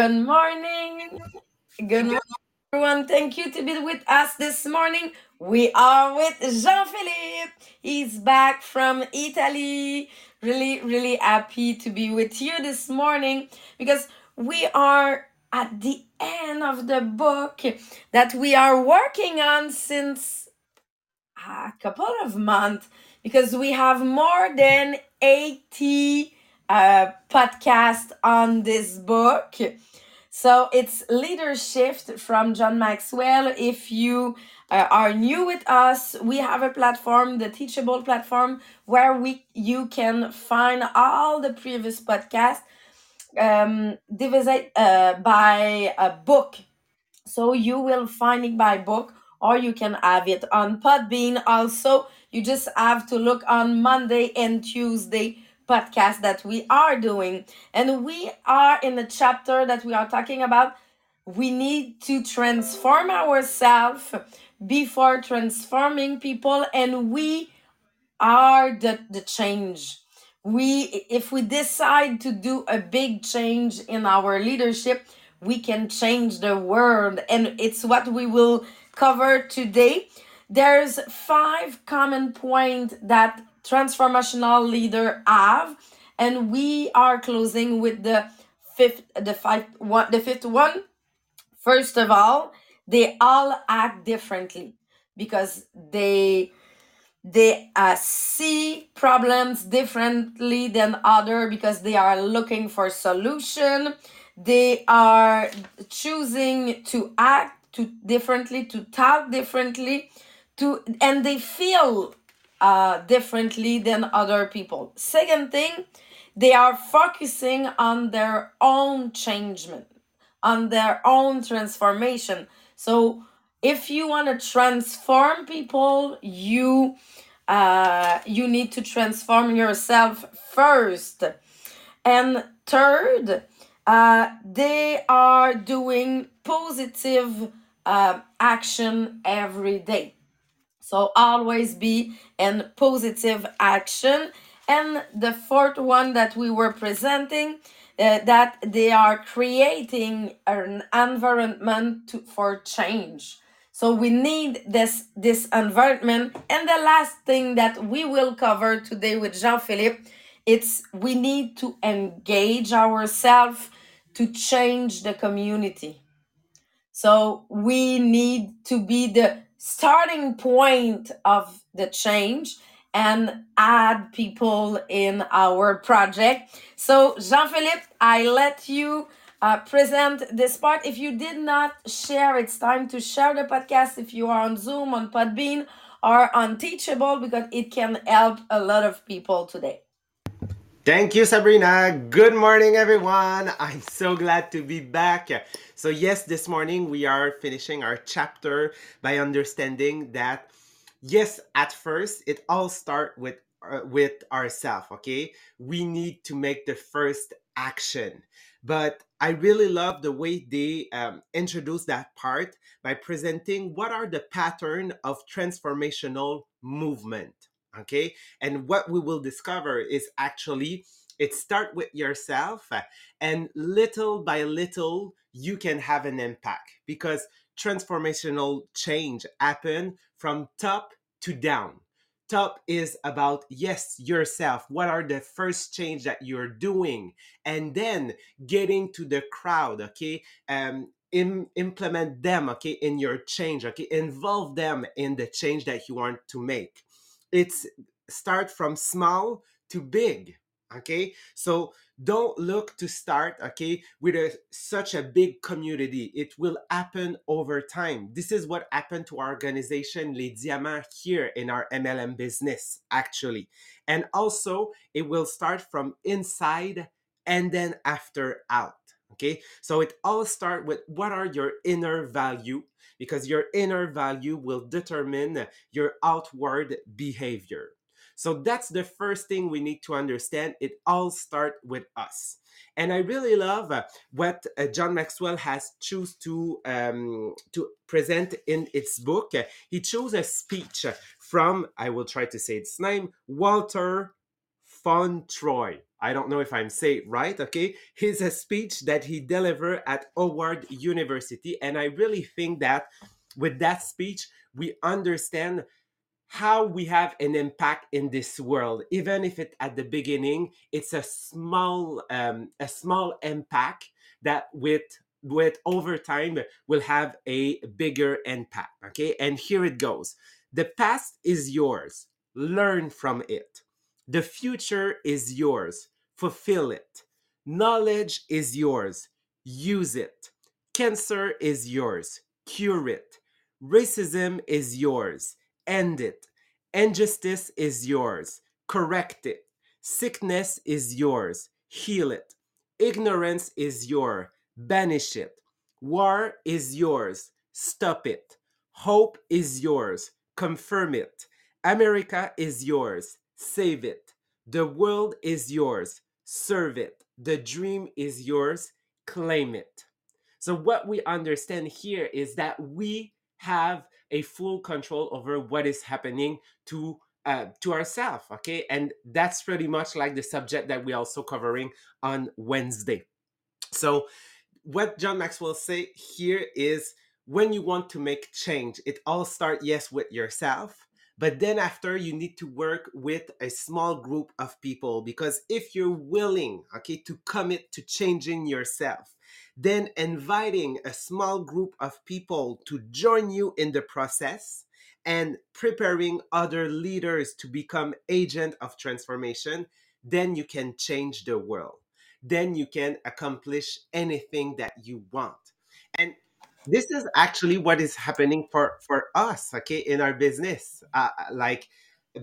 Good morning. Good morning, everyone. Thank you to be with us this morning. We are with Jean Philippe. He's back from Italy. Really, really happy to be with you this morning because we are at the end of the book that we are working on since a couple of months because we have more than 80 uh, podcasts on this book. So it's Leadershift from John Maxwell. If you uh, are new with us, we have a platform, the Teachable platform, where we you can find all the previous podcasts um, divided uh, by a book. So you will find it by book, or you can have it on Podbean. Also, you just have to look on Monday and Tuesday podcast that we are doing. And we are in the chapter that we are talking about. We need to transform ourselves before transforming people, and we are the, the change. We if we decide to do a big change in our leadership, we can change the world. And it's what we will cover today. There's five common points that transformational leader have and we are closing with the fifth the five one the fifth one. First of all they all act differently because they they uh, see problems differently than other because they are looking for solution. They are choosing to act to differently to talk differently to and they feel uh, differently than other people. Second thing, they are focusing on their own changement, on their own transformation. So if you want to transform people, you uh, you need to transform yourself first. And third, uh, they are doing positive uh, action every day. So always be in positive action. And the fourth one that we were presenting, uh, that they are creating an environment to, for change. So we need this this environment. And the last thing that we will cover today with Jean-Philippe, it's we need to engage ourselves to change the community. So we need to be the starting point of the change and add people in our project. So, Jean Philippe, I let you uh, present this part. If you did not share, it's time to share the podcast if you are on Zoom, on Podbean, or on Teachable because it can help a lot of people today. Thank you, Sabrina. Good morning, everyone. I'm so glad to be back. So, yes, this morning we are finishing our chapter by understanding that, yes, at first it all starts with uh, with ourselves. Okay, we need to make the first action. But I really love the way they um, introduce that part by presenting what are the pattern of transformational movement okay? And what we will discover is actually it start with yourself and little by little you can have an impact because transformational change happen from top to down. Top is about yes yourself. What are the first change that you're doing? And then getting to the crowd okay? Um Im- implement them okay in your change okay? Involve them in the change that you want to make it's start from small to big okay? So don't look to start okay with a, such a big community. It will happen over time. This is what happened to our organization les diamants here in our mlm business actually. And also it will start from inside and then after out okay so it all start with what are your inner value because your inner value will determine your outward behavior so that's the first thing we need to understand. It all starts with us. And I really love uh, what uh, John Maxwell has choose to um, to present in its book. He chose a speech from I will try to say its name Walter Fauntroy. I don't know if I'm saying right, okay? He's a speech that he delivered at Howard University. And I really think that with that speech, we understand how we have an impact in this world even if it at the beginning it's a small um, a small impact that with with over time will have a bigger impact okay and here it goes the past is yours learn from it the future is yours fulfill it knowledge is yours use it cancer is yours cure it racism is yours end it. Injustice is yours. Correct it. Sickness is yours. Heal it. Ignorance is yours. Banish it. War is yours. Stop it. Hope is yours. Confirm it. America is yours. Save it. The world is yours. Serve it. The dream is yours. Claim it. So, what we understand here is that we have a full control over what is happening to uh, to ourselves okay and that's pretty much like the subject that we're also covering on wednesday so what john maxwell say here is when you want to make change it all starts yes with yourself but then after you need to work with a small group of people because if you're willing okay to commit to changing yourself then inviting a small group of people to join you in the process and preparing other leaders to become agent of transformation then you can change the world. Then you can accomplish anything that you want. And this is actually what is happening for for us okay in our business. Uh, like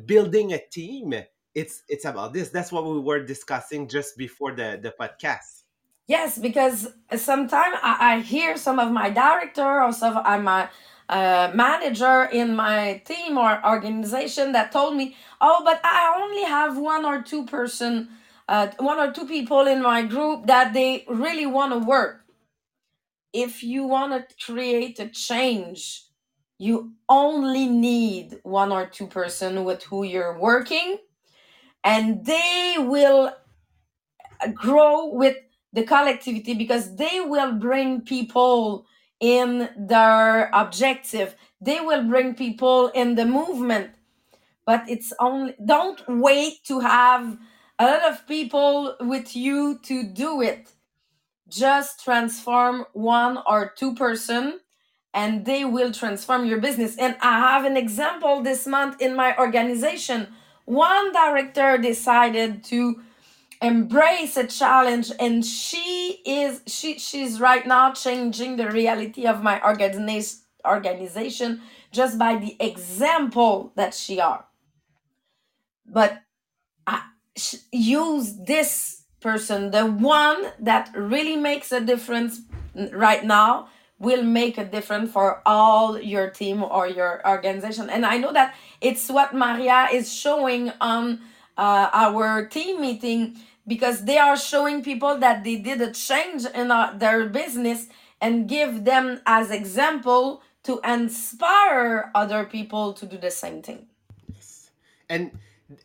building a team it's it's about this. That's what we were discussing just before the the podcast. Yes, because sometimes I, I hear some of my director or some of my uh, manager in my team or organization that told me, "Oh, but I only have one or two person, uh, one or two people in my group that they really want to work." If you want to create a change, you only need one or two person with who you're working, and they will grow with the collectivity because they will bring people in their objective. They will bring people in the movement but it's only don't wait to have a lot of people with you to do it just transform one or two person and they will transform your business. And i have an example this month in my organization. One director decided to embrace a challenge and she is she she's right now changing the reality of my organization organization just by the example that she are. But uh, I, use this person the one that really makes a difference right now will make a difference for all your team or your organization. And i know that it's what maria is showing on uh, our team meeting because they are showing people that they did a change in uh, their business and give them as example to inspire other people to do the same thing. Yes. And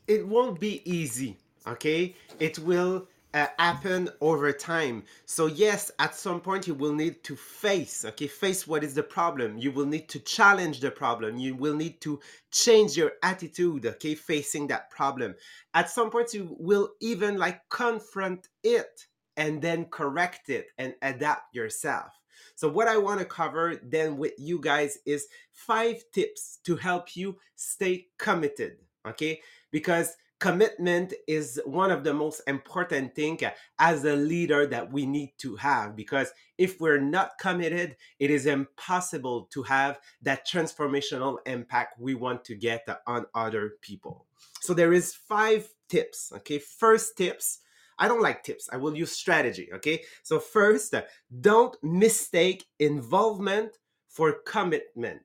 it won't be easy okay? It will uh, happen over time. So yes, at some point you will need to face, okay, face what is the problem. You will need to challenge the problem. You will need to change your attitude, okay, facing that problem. At some point you will even like confront it and then correct it and adapt yourself. So what I want to cover then with you guys is five tips to help you stay committed, okay? Because commitment is one of the most important thing as a leader that we need to have because if we're not committed it is impossible to have that transformational impact we want to get on other people so there is five tips okay first tips I don't like tips. I will use strategy. Okay. So, first, don't mistake involvement for commitment.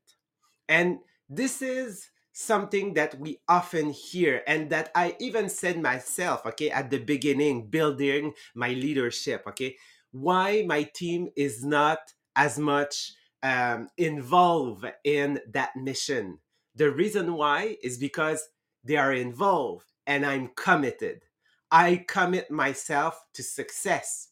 And this is something that we often hear and that I even said myself, okay, at the beginning, building my leadership, okay, why my team is not as much um, involved in that mission. The reason why is because they are involved and I'm committed. I commit myself to success.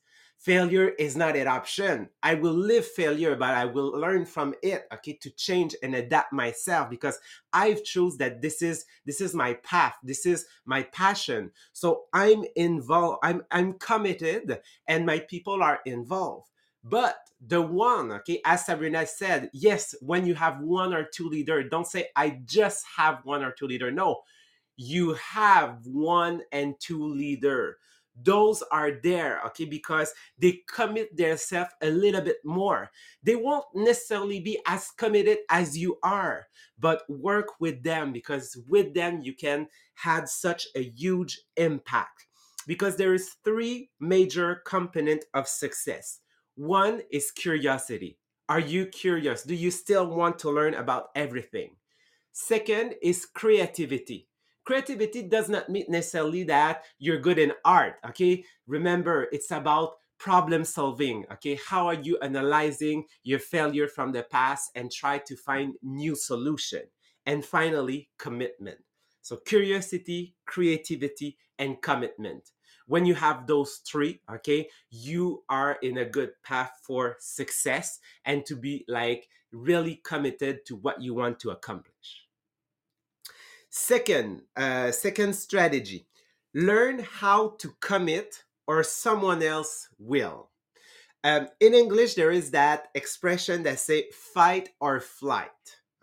Failure is not an option. I will live failure, but I will learn from it, okay, to change and adapt myself because I've chose that this is this is my path, this is my passion. So I'm involved, I'm I'm committed, and my people are involved. But the one, okay, as Sabrina said, yes, when you have one or two leader, don't say I just have one or two leader. No, you have one and two leader those are there okay because they commit themselves a little bit more. They won't necessarily be as committed as you are but work with them because with them you can have such a huge impact. Because there is three major component of success. One is curiosity. Are you curious? Do you still want to learn about everything? Second is creativity creativity does not mean necessarily that you're good in art okay? Remember it's about problem solving okay? How are you analyzing your failure from the past and try to find new solution? And finally commitment. So curiosity creativity and commitment. When you have those three okay you are in a good path for success and to be like really committed to what you want to accomplish Second, uh, second strategy, learn how to commit or someone else will. Um, in English, there is that expression that say fight or flight.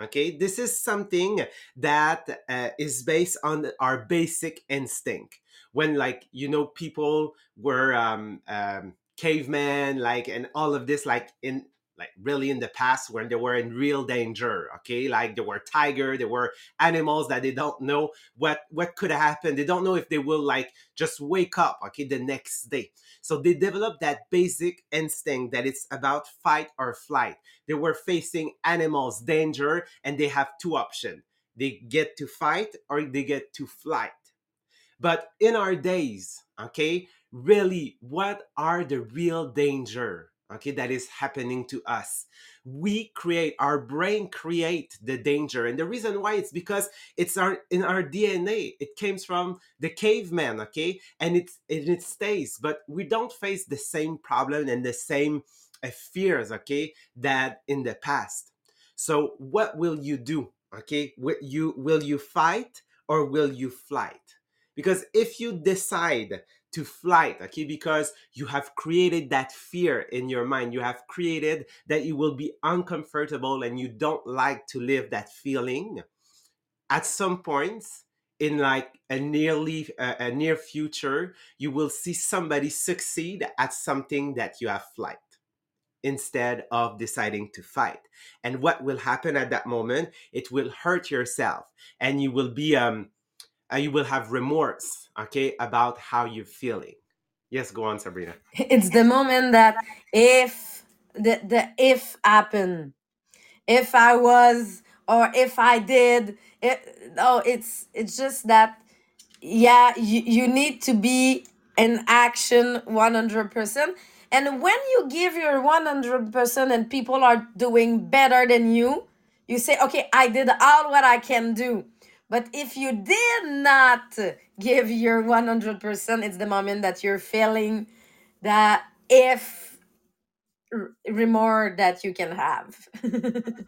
Okay, this is something that uh, is based on our basic instinct. When, like, you know, people were um, um, cavemen, like, and all of this, like, in like really in the past when they were in real danger okay? Like there were tiger there were animals that they don't know what what could happen they don't know if they will like just wake up okay the next day. So they developed that basic instinct that it's about fight or flight. They were facing animals danger and they have two options they get to fight or they get to flight. But in our days okay really what are the real danger okay that is happening to us. We create our brain create the danger and the reason why it's because it's our in our dna it came from the caveman okay and it and it stays but we don't face the same problem and the same uh, fears okay that in the past. So what will you do okay? Will you will you fight or will you flight because if you decide to flight okay because you have created that fear in your mind you have created that you will be uncomfortable and you don't like to live that feeling at some points in like a nearly uh, a near future you will see somebody succeed at something that you have flight instead of deciding to fight. And what will happen at that moment it will hurt yourself and you will be um you will have remorse okay about how you're feeling. Yes go on sabrina. It's the moment that if the the if happen if i was or if i did it oh it's it's just that yeah you, you need to be in action 100% and when you give your 100% and people are doing better than you you say okay i did all what i can do but if you did not give your 100%, it's the moment that you're feeling that if remorse that you can have.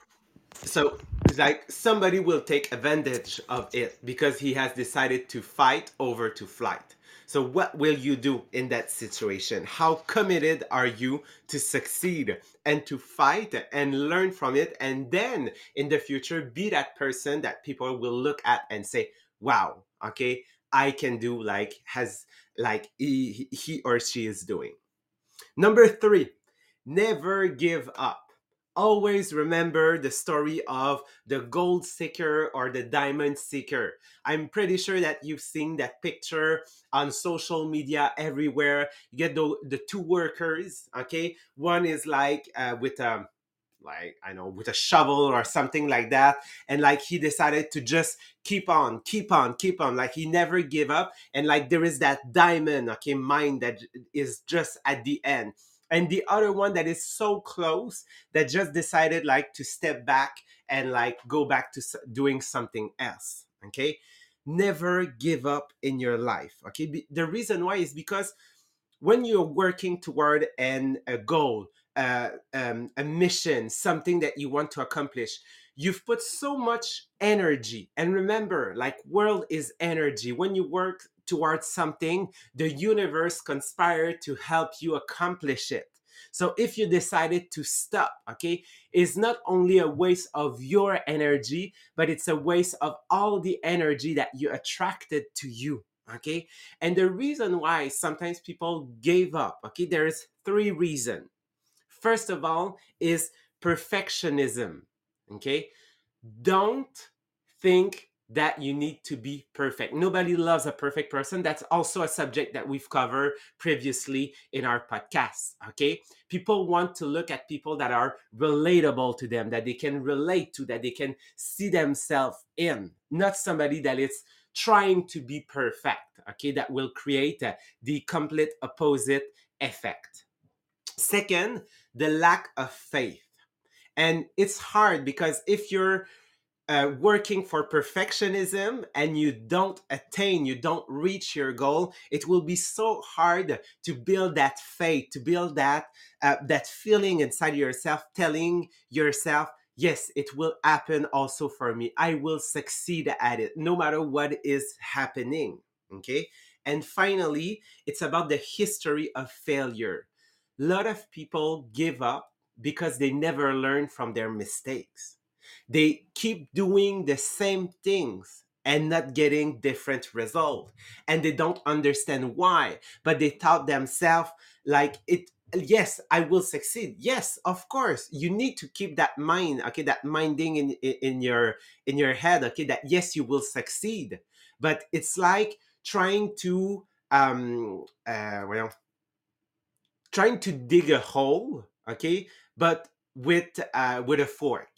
so like somebody will take advantage of it because he has decided to fight over to flight so what will you do in that situation? How committed are you to succeed and to fight and learn from it? And then in the future be that person that people will look at and say wow okay i can do like has like he, he or she is doing. Number three never give up always remember the story of the gold seeker or the diamond seeker. I'm pretty sure that you've seen that picture on social media everywhere. You get the, the two workers, okay? One is like uh, with a like I know with a shovel or something like that and like he decided to just keep on keep on keep on like he never give up and like there is that diamond okay mine that is just at the end and the other one that is so close that just decided like to step back and like go back to doing something else okay never give up in your life. Okay, the reason why is because when you're working toward an a goal, uh, um, a mission, something that you want to accomplish, you've put so much energy. And remember, like world is energy. When you work towards something, the universe conspire to help you accomplish it. So if you decided to stop, okay, it's not only a waste of your energy, but it's a waste of all the energy that you attracted to you. Okay. And the reason why sometimes people gave up, okay, there's three reasons. First of all, is perfectionism. Okay. Don't think that you need to be perfect. Nobody loves a perfect person. That's also a subject that we've covered previously in our podcast. Okay. People want to look at people that are relatable to them, that they can relate to, that they can see themselves in, not somebody that is trying to be perfect. Okay. That will create uh, the complete opposite effect. Second, the lack of faith. And it's hard because if you're uh, working for perfectionism and you don't attain, you don't reach your goal, it will be so hard to build that faith, to build that uh, that feeling inside yourself, telling yourself, "Yes, it will happen also for me. I will succeed at it, no matter what is happening." Okay, and finally, it's about the history of failure. A lot of people give up because they never learn from their mistakes they keep doing the same things and not getting different results and they don't understand why but they thought themselves like it yes i will succeed. Yes of course you need to keep that mind okay that minding in in your in your head okay that yes you will succeed. But it's like trying to um uh well trying to dig a hole okay but with uh with a fork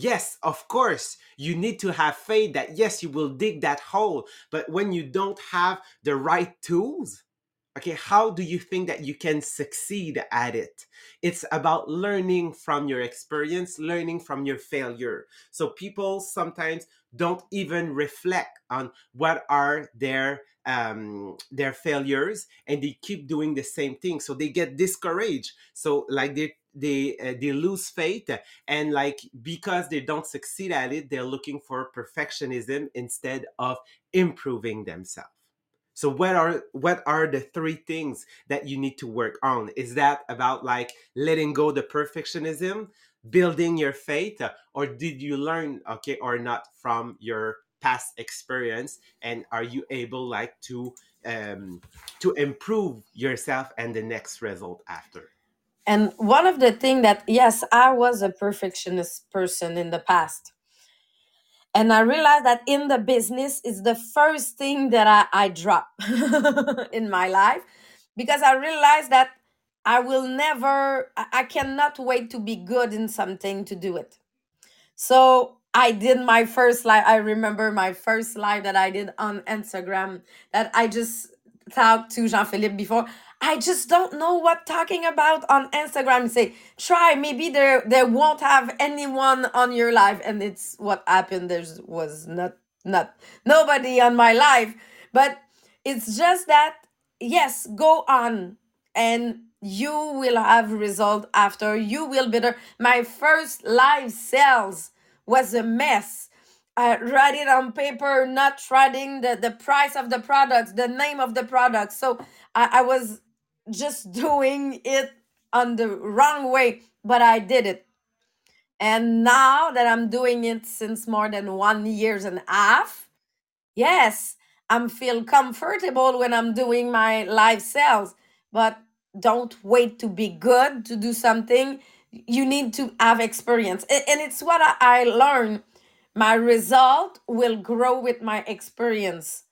Yes, of course, you need to have faith that yes, you will dig that hole. But when you don't have the right tools, okay, how do you think that you can succeed at it? It's about learning from your experience, learning from your failure. So people sometimes don't even reflect on what are their um, their failures and they keep doing the same thing so they get discouraged so like they they uh, they lose faith and like because they don't succeed at it they're looking for perfectionism instead of improving themselves. So what are what are the three things that you need to work on? Is that about like letting go the perfectionism building your faith or did you learn okay or not from your past experience and are you able like to um to improve yourself and the next result after and one of the things that, yes, I was a perfectionist person in the past. And I realized that in the business is the first thing that I, I drop in my life because I realized that I will never, I cannot wait to be good in something to do it. So I did my first live. I remember my first live that I did on Instagram that I just talked to Jean Philippe before. I just don't know what talking about on Instagram. Say, try, maybe there there won't have anyone on your live. And it's what happened. There was not not nobody on my live. But it's just that, yes, go on and you will have result after. You will better. My first live sales was a mess. I write it on paper, not writing the, the price of the products, the name of the product. So I, I was just doing it on the wrong way, but I did it. And now that I'm doing it since more than one years and a half, yes, I'm feel comfortable when I'm doing my live sales. But don't wait to be good to do something. You need to have experience. And it's what I learned. My result will grow with my experience.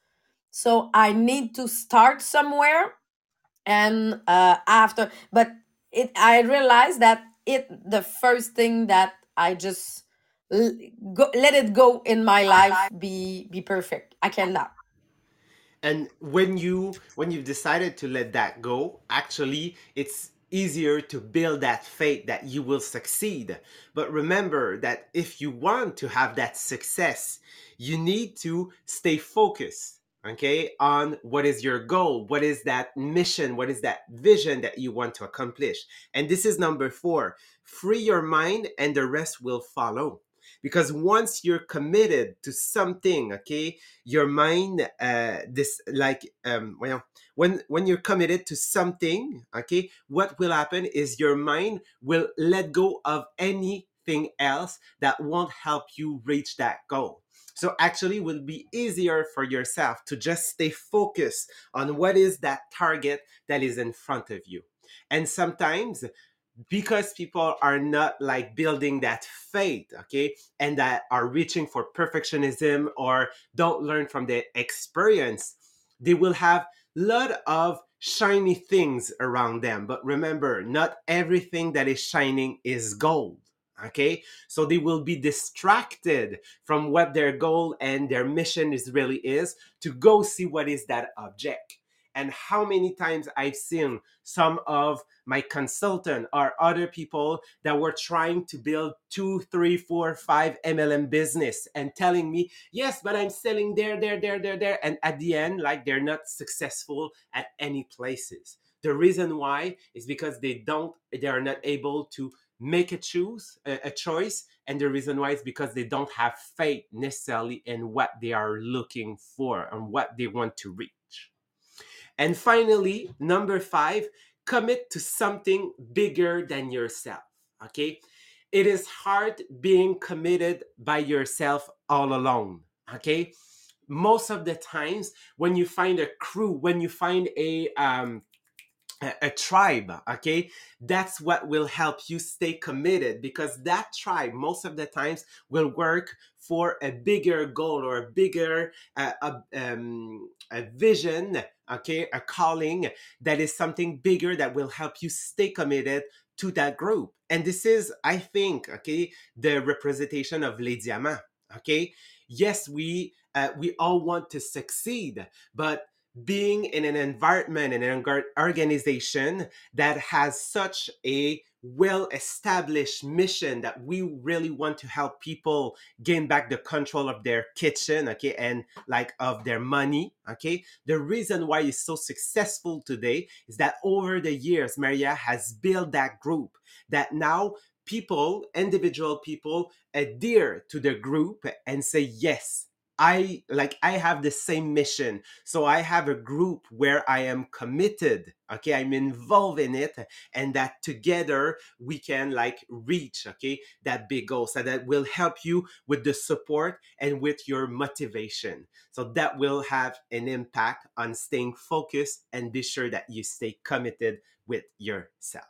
So I need to start somewhere and uh, after but it i realized that it the first thing that i just go, let it go in my life be be perfect. I cannot. And when you when you've decided to let that go actually it's easier to build that faith that you will succeed. But remember that if you want to have that success, you need to stay focused, okay, on what is your goal, what is that mission, what is that vision that you want to accomplish. And this is number four free your mind, and the rest will follow because once you're committed to something okay your mind uh this like um well when when you're committed to something okay what will happen is your mind will let go of anything else that won't help you reach that goal so actually it will be easier for yourself to just stay focused on what is that target that is in front of you. And sometimes because people are not like building that faith okay and that are reaching for perfectionism or don't learn from the experience they will have a lot of shiny things around them. But remember not everything that is shining is gold okay so they will be distracted from what their goal and their mission is really is to go see what is that object and how many times i've seen some of my consultant or other people that were trying to build two, three, four, five MLM business and telling me, yes, but I'm selling there, there, there, there, there. And at the end, like they're not successful at any places. The reason why is because they don't, they are not able to make a choose a, a choice and the reason why is because they don't have faith necessarily in what they are looking for and what they want to reach and finally number five commit to something bigger than yourself. Okay. It is hard being committed by yourself all alone. Okay. Most of the times, when you find a crew, when you find a um, a, tribe, okay, that's what will help you stay committed because that tribe, most of the times, will work for a bigger goal or a bigger uh, a, um, a vision, okay, a calling that is something bigger that will help you stay committed to that group. And this is, I think, okay, the representation of Les Diamants, okay. Yes, we uh, we all want to succeed, but being in an environment in an organization that has such a well established mission that we really want to help people gain back the control of their kitchen okay and like of their money okay? The reason why it's so successful today is that over the years maria has built that group that now people individual people adhere to the group and say yes I like I have the same mission. So I have a group where I am committed. Okay, I'm involved in it and that together we can like reach okay that big goal so that will help you with the support and with your motivation. So that will have an impact on staying focused and be sure that you stay committed with yourself.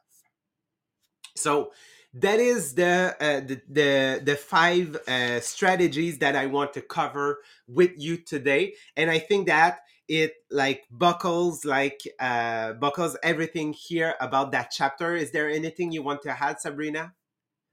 So that is the uh, the, the, the five uh, strategies that I want to cover with you today, and I think that it like buckles like uh, buckles everything here about that chapter. Is there anything you want to add, Sabrina?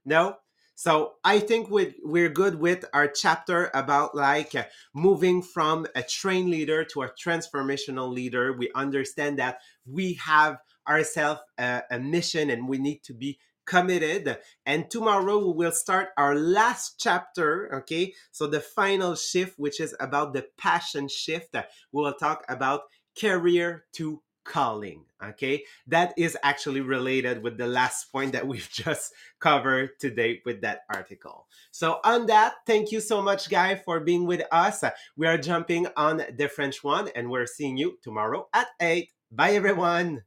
No. So I think we we're good with our chapter about like moving from a trained leader to a transformational leader. We understand that we have ourselves a, a mission and we need to be committed. And tomorrow we will start our last chapter okay? So the final shift which is about the passion shift we will talk about career to calling okay? That is actually related with the last point that we've just covered today with that article. So on that thank you so much guy for being with us. We are jumping on the french one and we're seeing you tomorrow at 8 bye everyone